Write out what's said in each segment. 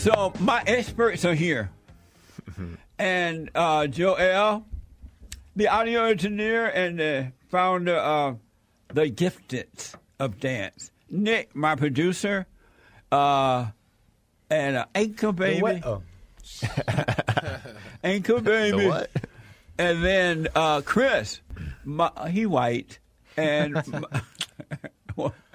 So my experts are here, and uh, Joel, the audio engineer and the founder of the Gifted of Dance. Nick, my producer, uh, and uh, Anchor Baby, What? Oh, Anchor Baby, The what? and then uh, Chris, my, he white, and well,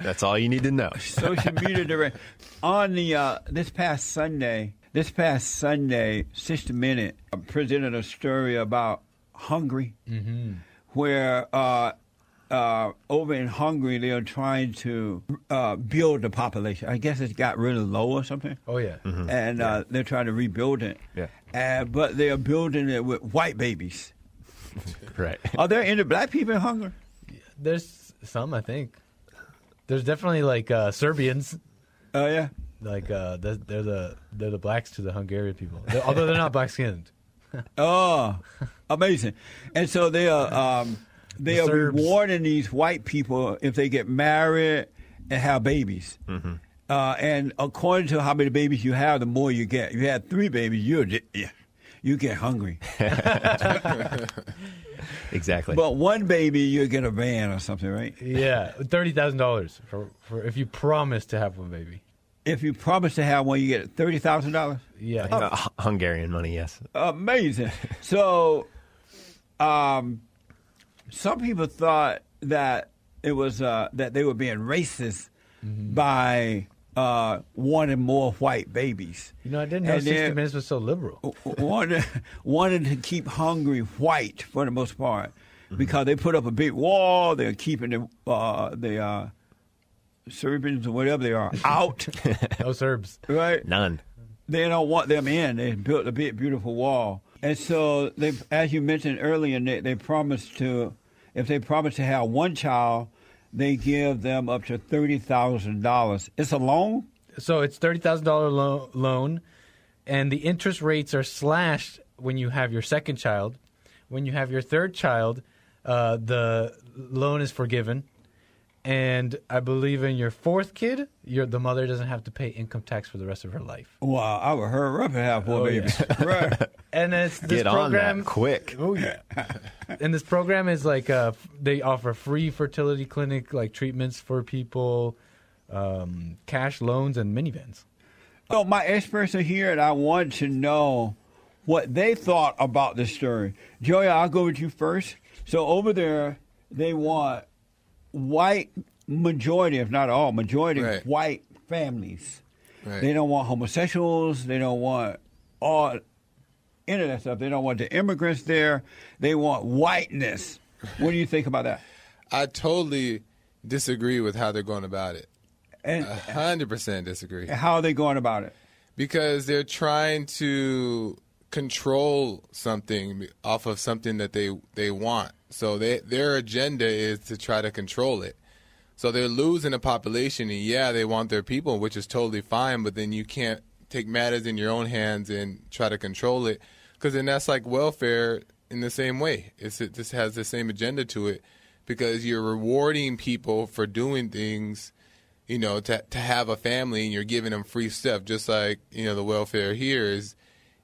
That's all you need to know. social media director. On the uh, this past Sunday, this past Sunday, 60 Minute uh, presented a story about Hungary, where uh, uh, over in Hungary they are trying to uh, build the population. I guess it got really low or something. oh yeah. And uh, they're trying to rebuild it. Yeah. Uh, but they are building it with white babies. Right. Are there any black people in Hungary? There's some, I think. There's definitely like uh, Serbians. Oh yeah. Like uh, they're, they're the they're the blacks to the Hungarian people. They're- although they're not black skinned. Oh, amazing! And so they are um, they The are Serbs. rewarding these white people if they get married and have babies. Mm-hmm. Uh, and according to how many babies you have, the more you get. If you had three babies, you yeah, you get hungry. Exactly. but one baby, you get a van or something, right? Yeah, thirty thousand dollars for for if you promise to have one baby. If you promise to have one, you get thirty thousand dollars. Yeah, Uh, Hungarian money, yes. amazing. So, um, some people thought that it was uh, that they were being racist by uh, wanting more white babies. you know I didn't know And sixty minutes was so liberal. wanted wanted to keep Hungary white for the most part because they put up a big wall. They're keeping the uh, the uh, Serbians or whatever they are out, No Serbs. right? None. they don't want them in. They built a big, beautiful wall, and so they, as you mentioned earlier, Nick, they promised to, if they promised to have one child, they give them up to thirty thousand dollars. It's a loan. So it's thirty thousand dollar lo- loan, and the interest rates are slashed when you have your second child. When you have your third child, uh, the loan is forgiven, and I believe in your fourth kid, your the mother doesn't have to pay income tax for the rest of her life. Wow, I would hurry up and have four Oh, yeah. babies. right. And it's this Get on program. that quick. Oh yeah. and this program is like uh, they offer free fertility clinic like treatments for people, um, cash loans and minivans. So my experts are here, and I want to know what they thought about this story. Joey, I'll go with you first. So over there, they want white majority, if not all, majority Right. white families. Right. They don't want homosexuals. They don't want all any of that stuff. They don't want the immigrants there. They want whiteness. What do you think about that? I totally disagree with how they're going about it. A hundred percent disagree how are they going about it? because they're trying to control something off of something that they they want. So they, their agenda is to try to control it. So they're losing a population, and yeah, they want their people, which is totally fine. But then you can't take matters in your own hands and try to control it, because then that's like welfare in the same way. It's it just has the same agenda to it, because you're rewarding people for doing things, you know, to to have a family, and you're giving them free stuff, just like you know the welfare here is.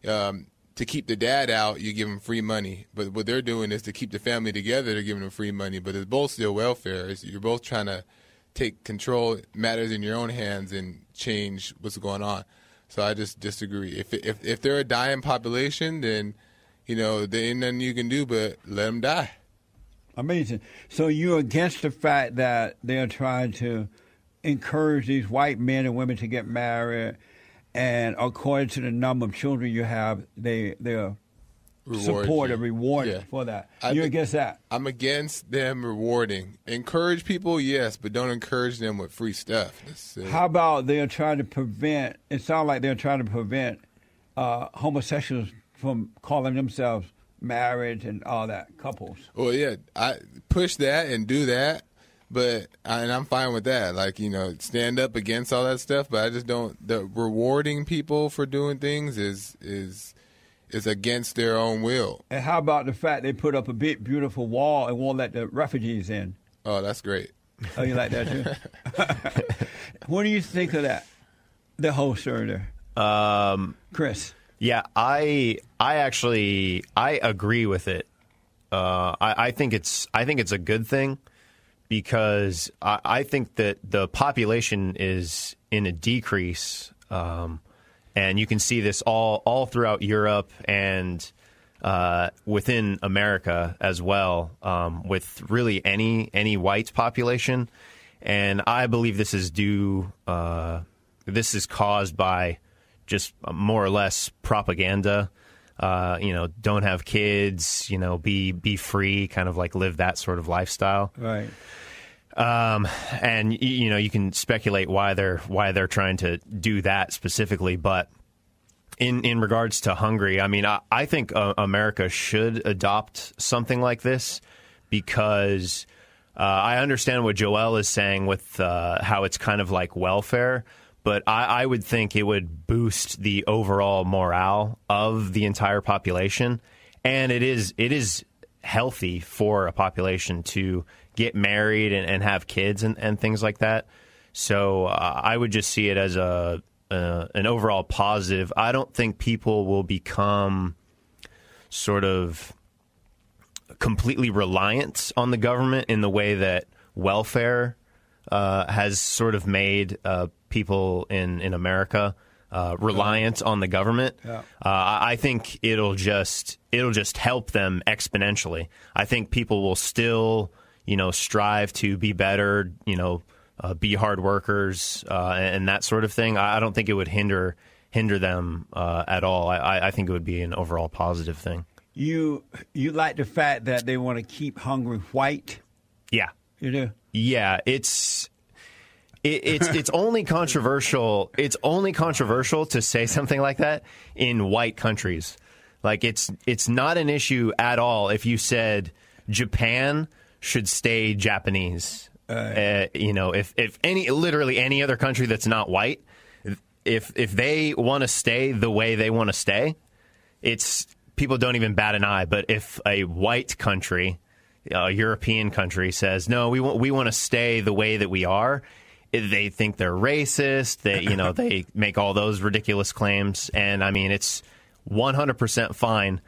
Um, to keep the dad out, you give him free money. But what they're doing is to keep the family together. They're giving them free money. But it's both still welfare. It's, you're both trying to take control matters in your own hands and change what's going on. So I just disagree. If if if they're a dying population, then you know there ain't nothing you can do but let them die. Amazing. So you're against the fact that they're trying to encourage these white men and women to get married, and according to the number of children you have, they they're Reward supported, you. rewarded Yeah. for that. I you're against that. I'm against them rewarding. Encourage people, yes, but don't encourage them with free stuff. How about they're trying to prevent? It sounds like they're trying to prevent uh, homosexuals from calling themselves married and all that couples. Well, yeah, I push that and do that, but and I'm fine with that. Like you know, stand up against all that stuff. But I just don't. The rewarding people for doing things is is is against their own will. And how about the fact they put up a big, beautiful wall and won't let the refugees in? Oh, that's great. Oh, you like that too? what do you think of that? The whole story there. Um, Chris. Yeah, I I actually I agree with it. Uh, I, I think it's I think it's a good thing because I, I think that the population is in a decrease, um, and you can see this all all throughout Europe and uh, within America as well, um, with really any any white population, and I believe this is due. Uh, this is caused by just more or less propaganda. Uh, you know, don't have kids. You know, be be free. Kind of like live that sort of lifestyle. Right. Um, and you know, you can speculate why they're why they're trying to do that specifically, but. In, in regards to Hungary, I mean, I, I think uh, America should adopt something like this because uh, I understand what Joel is saying with uh, how it's kind of like welfare, but I, I would think it would boost the overall morale of the entire population, and it is it is healthy for a population to get married and, and have kids and, and things like that. So uh, I would just see it as a uh, an overall positive. I don't think people will become sort of completely reliant on the government in the way that welfare uh, has sort of made uh, people in in America uh, reliant on the government. Yeah. Uh, I think it'll just it'll just help them exponentially. I think people will still you know strive to be better. You know, uh, be hard workers uh, and, and that sort of thing. I, I don't think it would hinder hinder them uh, at all. I- I, I think it would be an overall positive thing. You you like the fact that they want to keep hungry white. Yeah. You do. Yeah, it's it, it's it's only controversial. It's only controversial to say something like that in white countries. Like it's it's not an issue at all if you said Japan should stay Japanese. Uh, you know, if if any literally any other country that's not white, if if they want to stay the way they want to stay, it's people don't even bat an eye. But if a white country, a European country, says no, we want we want to stay the way that we are, they think they're racist. They you know they make all those ridiculous claims, and I mean it's 100 percent fine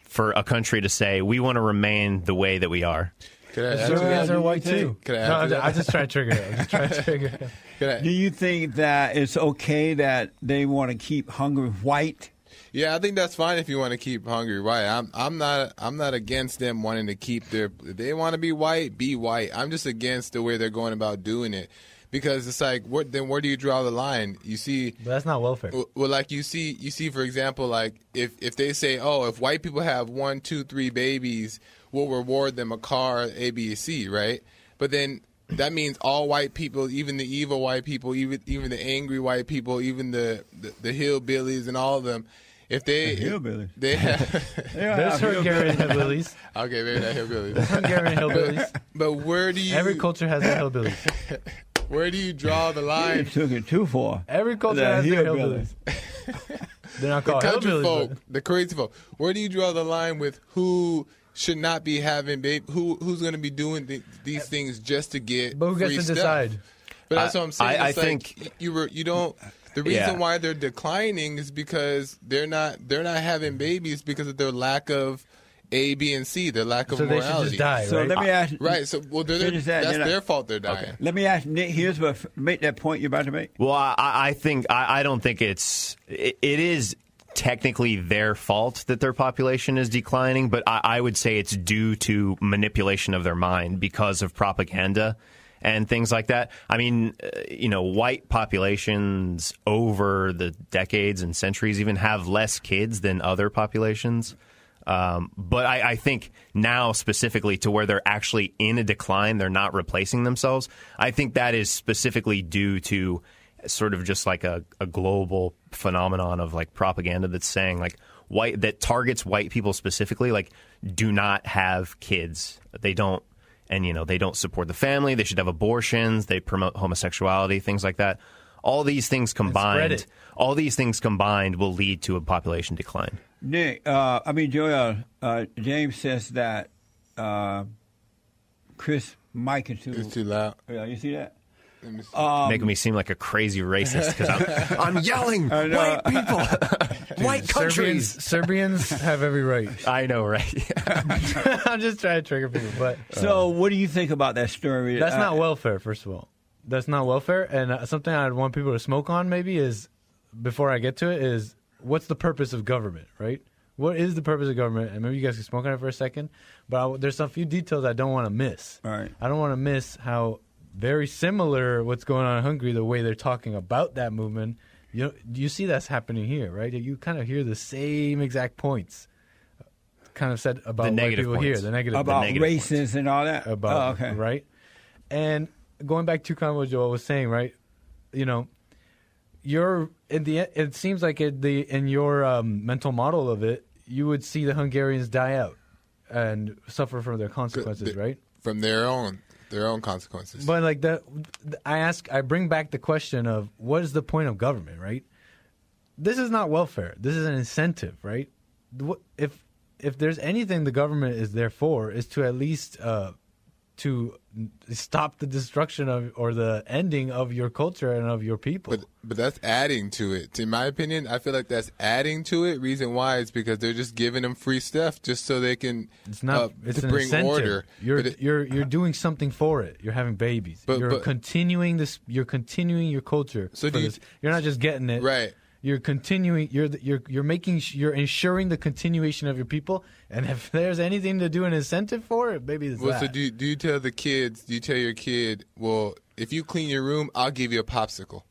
for a country to say we want to remain the way that we are. Could I So add to you that? guys are white too. Can I No. I just try to trigger it. Just try to trigger it. I- Do you think that it's okay that they want to keep Hungary white? Yeah, I think that's fine if you want to keep Hungary white. I'm I'm not I'm not against them wanting to keep their if they want to be white, be white. I'm just against the way they're going about doing it. Because it's like what then where do you draw the line? You see But that's not welfare. well, well, like you see, you see, for example, like if if they say, oh, if white people have one, two, three babies, we'll reward them a car, A, B, C, right? But then that means all white people, even the evil white people, even even the angry white people, even the the, the hillbillies and all of them, if they The hillbillies. they have There's Hungarian hillbillies. okay, maybe not hillbillies, Hungarian hillbillies. but where do you Every culture has their hillbillies. where do you draw the line? You line? took it too far. Every culture The has their hillbillies. hillbillies. They're not the called country hillbillies. folk, but- the crazy folk. Where do you draw the line with who should not be having baby? Who who's going to be doing th- these things just to get? But who gets free to stuff? decide? But that's I- what I'm saying. I- I like think- you were you don't. The reason Yeah. why they're declining is because they're not they're not having mm-hmm. babies because of their lack of A, B, and C. Their lack of So they should morality. just die, So right? let me uh, ask. Right. So well, they're, Finish that, that's then I- their fault. They're dying. Let me ask Nick. Here's what make that point you're about to make. Well, I, I think I, I don't think it's it, it is technically their fault that their population is declining, but I, I would say it's due to manipulation of their mind because of propaganda and things like that. I mean, uh, you know, white populations over the decades and centuries even have less kids than other populations. Um, but I, I think now specifically to where they're actually in a decline, they're not replacing themselves. I think that is specifically due to sort of just like a, a global phenomenon of like propaganda that's saying like white that targets white people specifically like do not have kids. They don't and you know they don't support the family. They should have abortions. They promote homosexuality, things like that. All these things combined, all these things combined will lead to a population decline. Nick, uh, I mean Joel. Uh, James says that uh, Chris Mike is too. It's too loud. Yeah, you see that? Let me see. Um, Making me seem like a crazy racist because I'm, I'm yelling white people, white countries. Serbians, Serbians have every right. I know, right? I'm just trying to trigger people, but so, what do you think about that story? that's Uh, not welfare. First of all, that's not welfare. And uh, something I'd want people to smoke on maybe is before I get to it is what's the purpose of government, right? What is the purpose of government? And maybe you guys can smoke on it for a second, but I, there's a few details I don't want to miss. All right. I don't want to miss how very similar what's going on in Hungary, the way they're talking about that movement. You know, you see that's happening here, right? You kind of hear the same exact points, kind of said about The negative people points. here, the negative about negative races and all that. about oh, okay. right. And going back to kind of what Joel was saying, right? You know, you're in the it seems like in the in your um, mental model of it, you would see the Hungarians die out and suffer from their consequences, the- right? from their own their own consequences. But like that, I ask, I bring back the question of what is the point of government, right? This is not welfare. This is an incentive, right? If if there's anything the government is there for, is to at least uh, to stop the destruction of or the ending of your culture and of your people. But but that's adding to it. In my opinion, I feel like that's adding to it. Reason why is because they're just giving them free stuff just so they can it's not. uh, it's to an bring incentive. order. You're it- you're you're doing something for it. You're having babies. But- you're but- continuing this. You're continuing your culture. So do you- You're not just getting it. right. You're continuing. You're you're you're making. You're ensuring the continuation of your people. And if there's anything to do an incentive for it, maybe it's Well, that. so do you, do you tell the kids? Do you tell your kid? Well, if you clean your room, I'll give you a popsicle.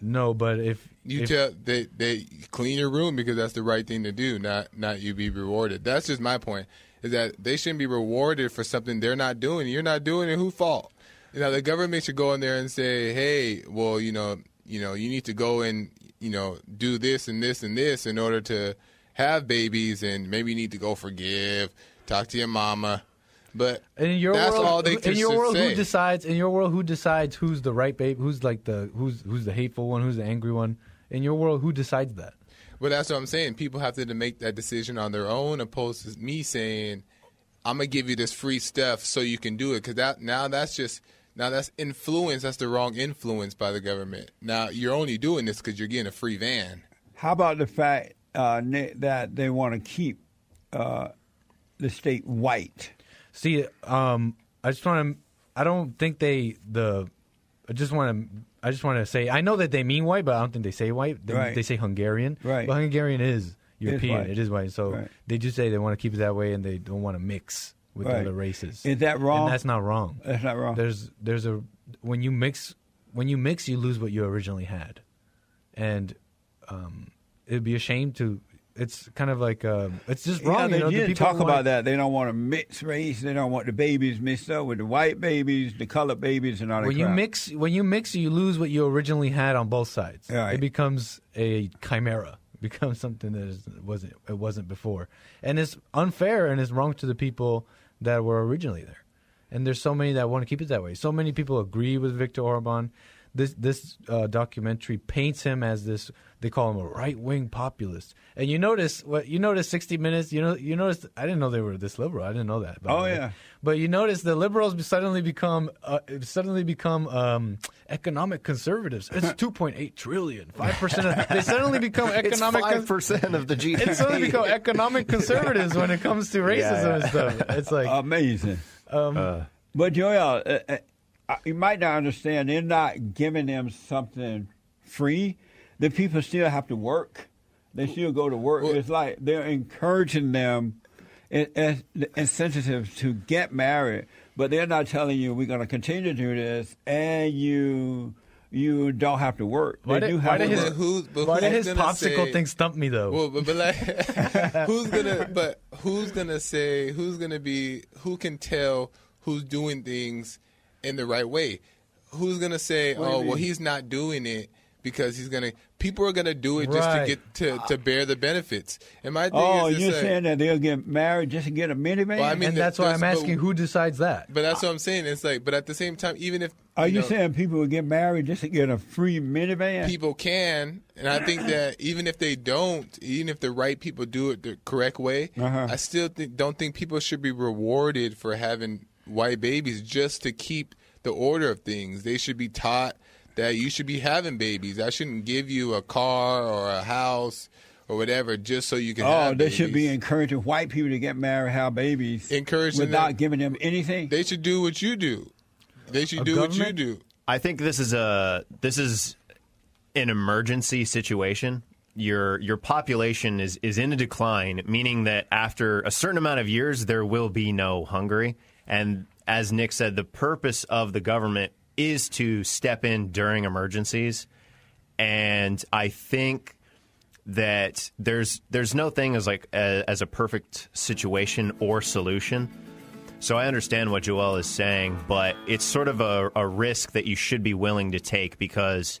no, but if You if, tell they they clean your room because that's the right thing to do, not not you be rewarded. That's just my point. Is that they shouldn't be rewarded for something they're not doing. You're not doing it. Who fault? You know, the government should go in there and say, "Hey, well, you know, you know, you need to go and you know do this and this and this in order to have babies, and maybe you need to go forgive, talk to your mama." But in your that's world, all they in your world, say. who decides? In your world, who decides who's the right babe? Who's like the who's who's the hateful one? Who's the angry one? In your world, who decides that? Well that's what I'm saying. People have to make that decision on their own, opposed to me saying, "I'm gonna give you this free stuff so you can do it." Because that now that's just now that's influence. That's the wrong influence by the government. Now you're only doing this because you're getting a free van. How about the fact uh, that they want to keep uh, the state white? See, um, I just want to. I don't think they the. I just want to. I just want to say. I know that they mean white, but I don't think they say white. They, Right. they say Hungarian. Right. But Hungarian is European. white. It is white. So Right. they just say they want to keep it that way, and they don't want to mix with Right. other races. Is that wrong? And that's not wrong. That's not wrong. There's there's a when you mix when you mix, you lose what you originally had, and um, it'd be a shame to. It's kind of like uh, it's just Yeah, wrong. they you know, didn't people talk about want- that. They don't want to mix race. They don't want the babies mixed up with the white babies, the colored babies, and all that when you mix when you mix you lose what you originally had on both sides Right. it becomes a chimera it becomes something that is, wasn't it wasn't before and it's unfair and it's wrong to the people that were originally there. And there's so many that want to keep it that way. So many people agree with Viktor Orban. This this uh, documentary paints him as this they call him a right wing populist and you notice what you notice 60 minutes you know you notice I didn't know they were this liberal I didn't know that Oh, way. yeah. But you notice the liberals suddenly become uh, suddenly become um, economic conservatives. It's two point eight trillion, five percent. They suddenly become economic. Five percent of the GDP. It suddenly become economic conservatives when it comes to racism Yeah, and stuff. It's like Amazing. um, But Joel, uh, uh, uh, you might not understand. They're not giving them something free. The people still have to work. They still go to work. Well- it's like they're encouraging them in- as incentives to get married, but they're not telling you we're going to continue to do this, and you you don't have to work. Why they did- do have did to his- work. But who's, but why did his gonna popsicle say- thing stump me though? Well, but, but like, who's gonna? But who's gonna say? Who's gonna be? Who can tell who's doing things in the right way? Who's gonna say? What Oh, well, he's not doing it because he's gonna. People are gonna do it just to get to to bear the benefits. And my thing Oh, is, you're like- saying that they'll get married just to get a minivan? Well, I mean, and that's why I'm there's- but- asking who decides that. But that's what I'm saying. It's like, but at the same time, even if Are you know, saying people will get married just to get a free minivan? people can, and I think that even if they don't, even if the right people do it the correct way, Uh-huh. I still think, don't think people should be rewarded for having white babies just to keep the the order of things. They should be taught that you should be having babies. I shouldn't give you a car or a house or whatever just so you can Oh, have they babies. should be encouraging white people to get married, have babies, Encouraging without them. giving them anything. They should do what you do. They should A do what you do. I think this is a this is an emergency situation. Your your population is is in a decline, meaning that after a certain amount of years there will be no Hungary. And as Nick said, the purpose of the government is to step in during emergencies. And I think that there's there's no thing as like a, as a perfect situation or solution. So I understand what Joel is saying, but it's sort of a, a risk that you should be willing to take because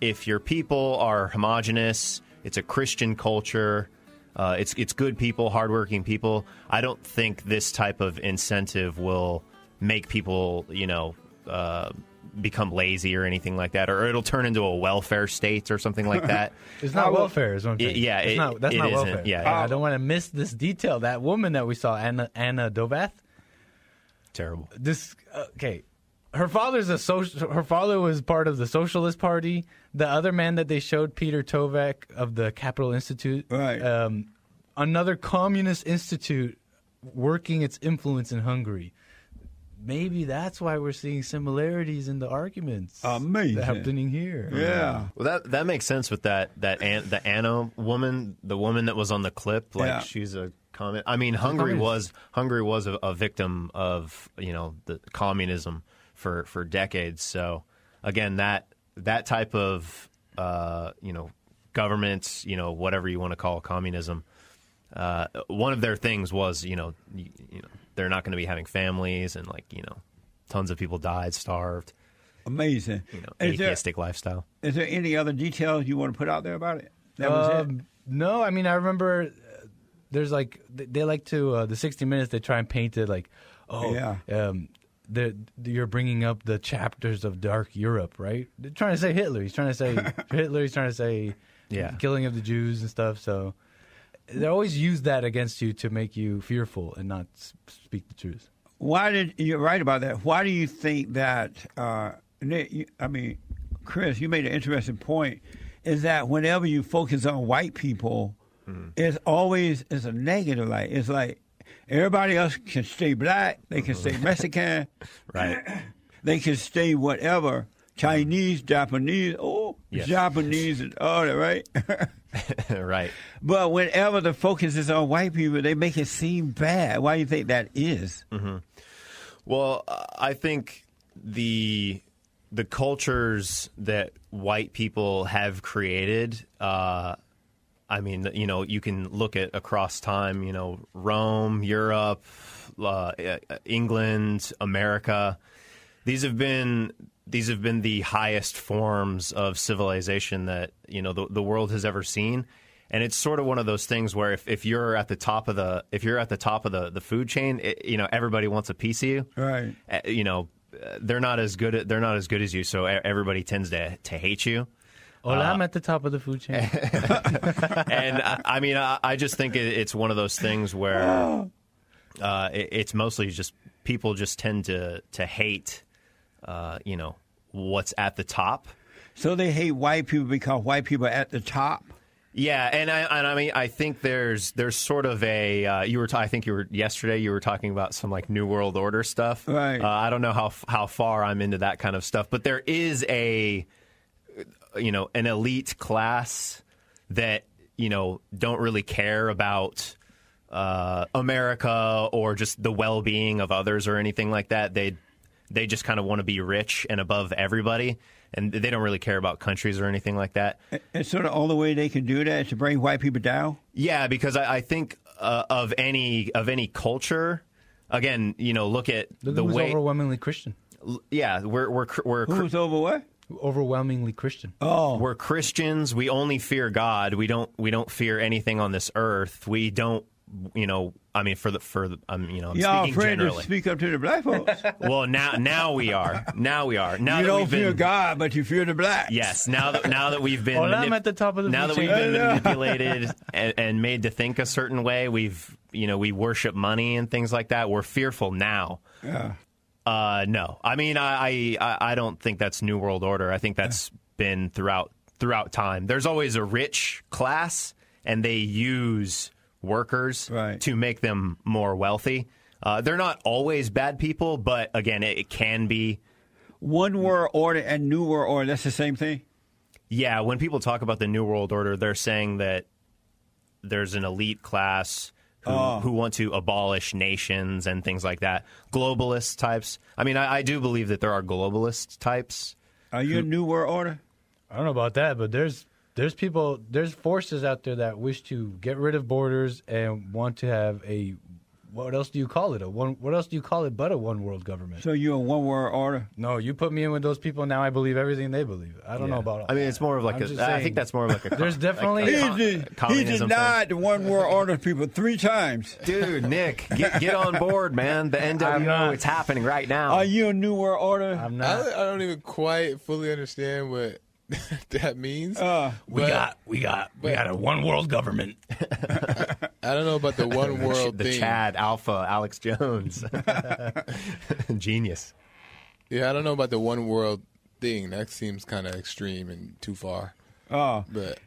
if your people are homogenous, it's a Christian culture, uh, it's it's good people, hardworking people. I don't think this type of incentive will make people, you know, uh, become lazy or anything like that, or it'll turn into a welfare state or something like that. It's not welfare, is what I'm Y- saying. yeah, it's it- not, that's it not isn't. welfare. Yeah, And yeah. I don't want to miss this detail. That woman that we saw, Anna Anna Donath. Terrible. This okay. Her father's a social. Her father was part of the Socialist Party. The other man that they showed, Peter Tovak of the Capital Institute, Right. Um, another communist institute working its influence in Hungary. Maybe that's why we're seeing similarities in the arguments. Amazing. happening here. yeah. Well, that that makes sense with that that An, the Anna woman, the woman that was on the clip. Like Yeah. she's a comment. I mean, Hungary was. Hungary was a, a victim of you know the communism for for decades. So again, that that type of uh, you know governments, you know whatever you want to call communism. Uh, one of their things was you know you, you know they're not going to be having families and like you know tons of people died, starved. Amazing. You know, is, there, atheistic lifestyle. is there any other details you want to put out there about it? That was it. Um, No, I mean I remember uh, there's like they, they like to uh, the 60 minutes they try and paint it like oh Yeah. um they're, you're bringing up the chapters of dark Europe, right? They're trying to say Hitler. He's trying to say Hitler. He's trying to say Yeah. killing of the Jews and stuff. So they always use that against you to make you fearful and not speak the truth. Why did you're right about that? Why do you think that? Uh, Nick, you, I mean, Chris, you made an interesting point. Is that whenever you focus on white people, it's always it's a negative. light. it's like everybody else can stay black, they can stay Mexican, Right. they can stay whatever Chinese, Japanese. Oh, Yes. Japanese and all that, right? right. but whenever the focus is on white people, they make it seem bad. Why do you think that is? Well, uh, I think the the cultures that white people have created. Uh, I mean, you know, you can look at across time. You know, Rome, Europe, uh, England, America. These have been these have been the highest forms of civilization that you know the, the world has ever seen. And it's sort of one of those things where if, if you're at the top of the if you're at the top of the, the food chain, it, you know everybody wants a piece of you. Right. Uh, you know, uh, they're not as good. At, they're not as good as you, so everybody tends to to hate you. Well, I'm at the top of the food chain. and I, I mean, I, I just think it, it's one of those things where uh, it, it's mostly just people just tend to to hate, uh, you know, what's at the top. So they hate white people because white people are at the top. Yeah, and I and I mean I think there's there's sort of a uh, you were ta- I think you were yesterday you were talking about some like New World Order stuff. Right. Uh, I don't know how how far I'm into that kind of stuff, but there is a you know an elite class that you know don't really care about uh, America or just the well being of others or anything like that. They they just kind of want to be rich and above everybody, and they don't really care about countries or anything like that. And sort of all the way they can do that is to bring white people down. Yeah, because I, I think uh, of any of any culture. Again, you know, look at Look the who's way. overwhelmingly Christian. yeah, we're we're we're cr- Who's over what? Overwhelmingly Christian. Oh, we're Christians. We only fear God. We don't we don't fear anything on this earth. We don't. You know, I mean, for the for the, um, you know, I'm y'all speaking afraid to speak up to the black folks. well, now now we are. Now we are. Now you that don't we've fear been, God, but you fear the blacks. Yes, now that now that we've been Well, I'm at the top of the now that we've been manipulated and, and made to think a certain way, we've you know we worship money and things like that. We're fearful now. Yeah. Uh, no, I mean, I, I I don't think that's New World Order. I think that's been throughout throughout time. There's always a rich class, and they use workers Right. to make them more wealthy. Uh, they're not always bad people, but again, it, it can be. One world order and new world order, that's the same thing? Yeah, when people talk about the New World Order, they're saying that there's an elite class who, Oh. who want to abolish nations and things like that. Globalist types. I mean, I, I do believe that there are globalist types. Are you a new world order? I don't know about that, but there's there's people there's forces out there that wish to get rid of borders and want to have a what else do you call it? A one what else do you call it but a one world government? So you're a one world order? no, you put me in with those people now I believe everything they believe. I don't know about all I mean, that. it's more of like I'm a. just I saying, think that's more of like a. There's definitely- like He, a con- de- he communism denied the one world order people three times. Dude, Nick, get, get on board, man. The I'm NWO, not. it's happening right now. Are you a new world order? I'm I, not I don't even quite fully understand what that means. Uh, we But- got we got we got a one world government. I don't know about the one world the thing. Chad Alpha Alex Jones, genius. Yeah, I don't know about the one world thing. That seems kind of extreme and too far. uh, But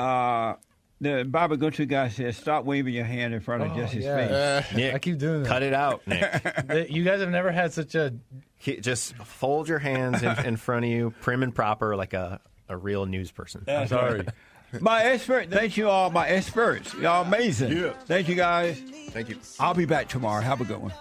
uh, the Baba Gucci guy says, stop waving your hand in front of Oh, Jesse's yeah. face. uh, Nick, I keep doing that. cut it out, Nick. The- You guys have never had such a He- Just fold your hands in, in front of you, prim and proper, like a, a real news person. I'm sorry. My expert, thank you all, my experts. Y'all amazing. Yeah. Thank you guys. Thank you. I'll be back tomorrow. Have a good one.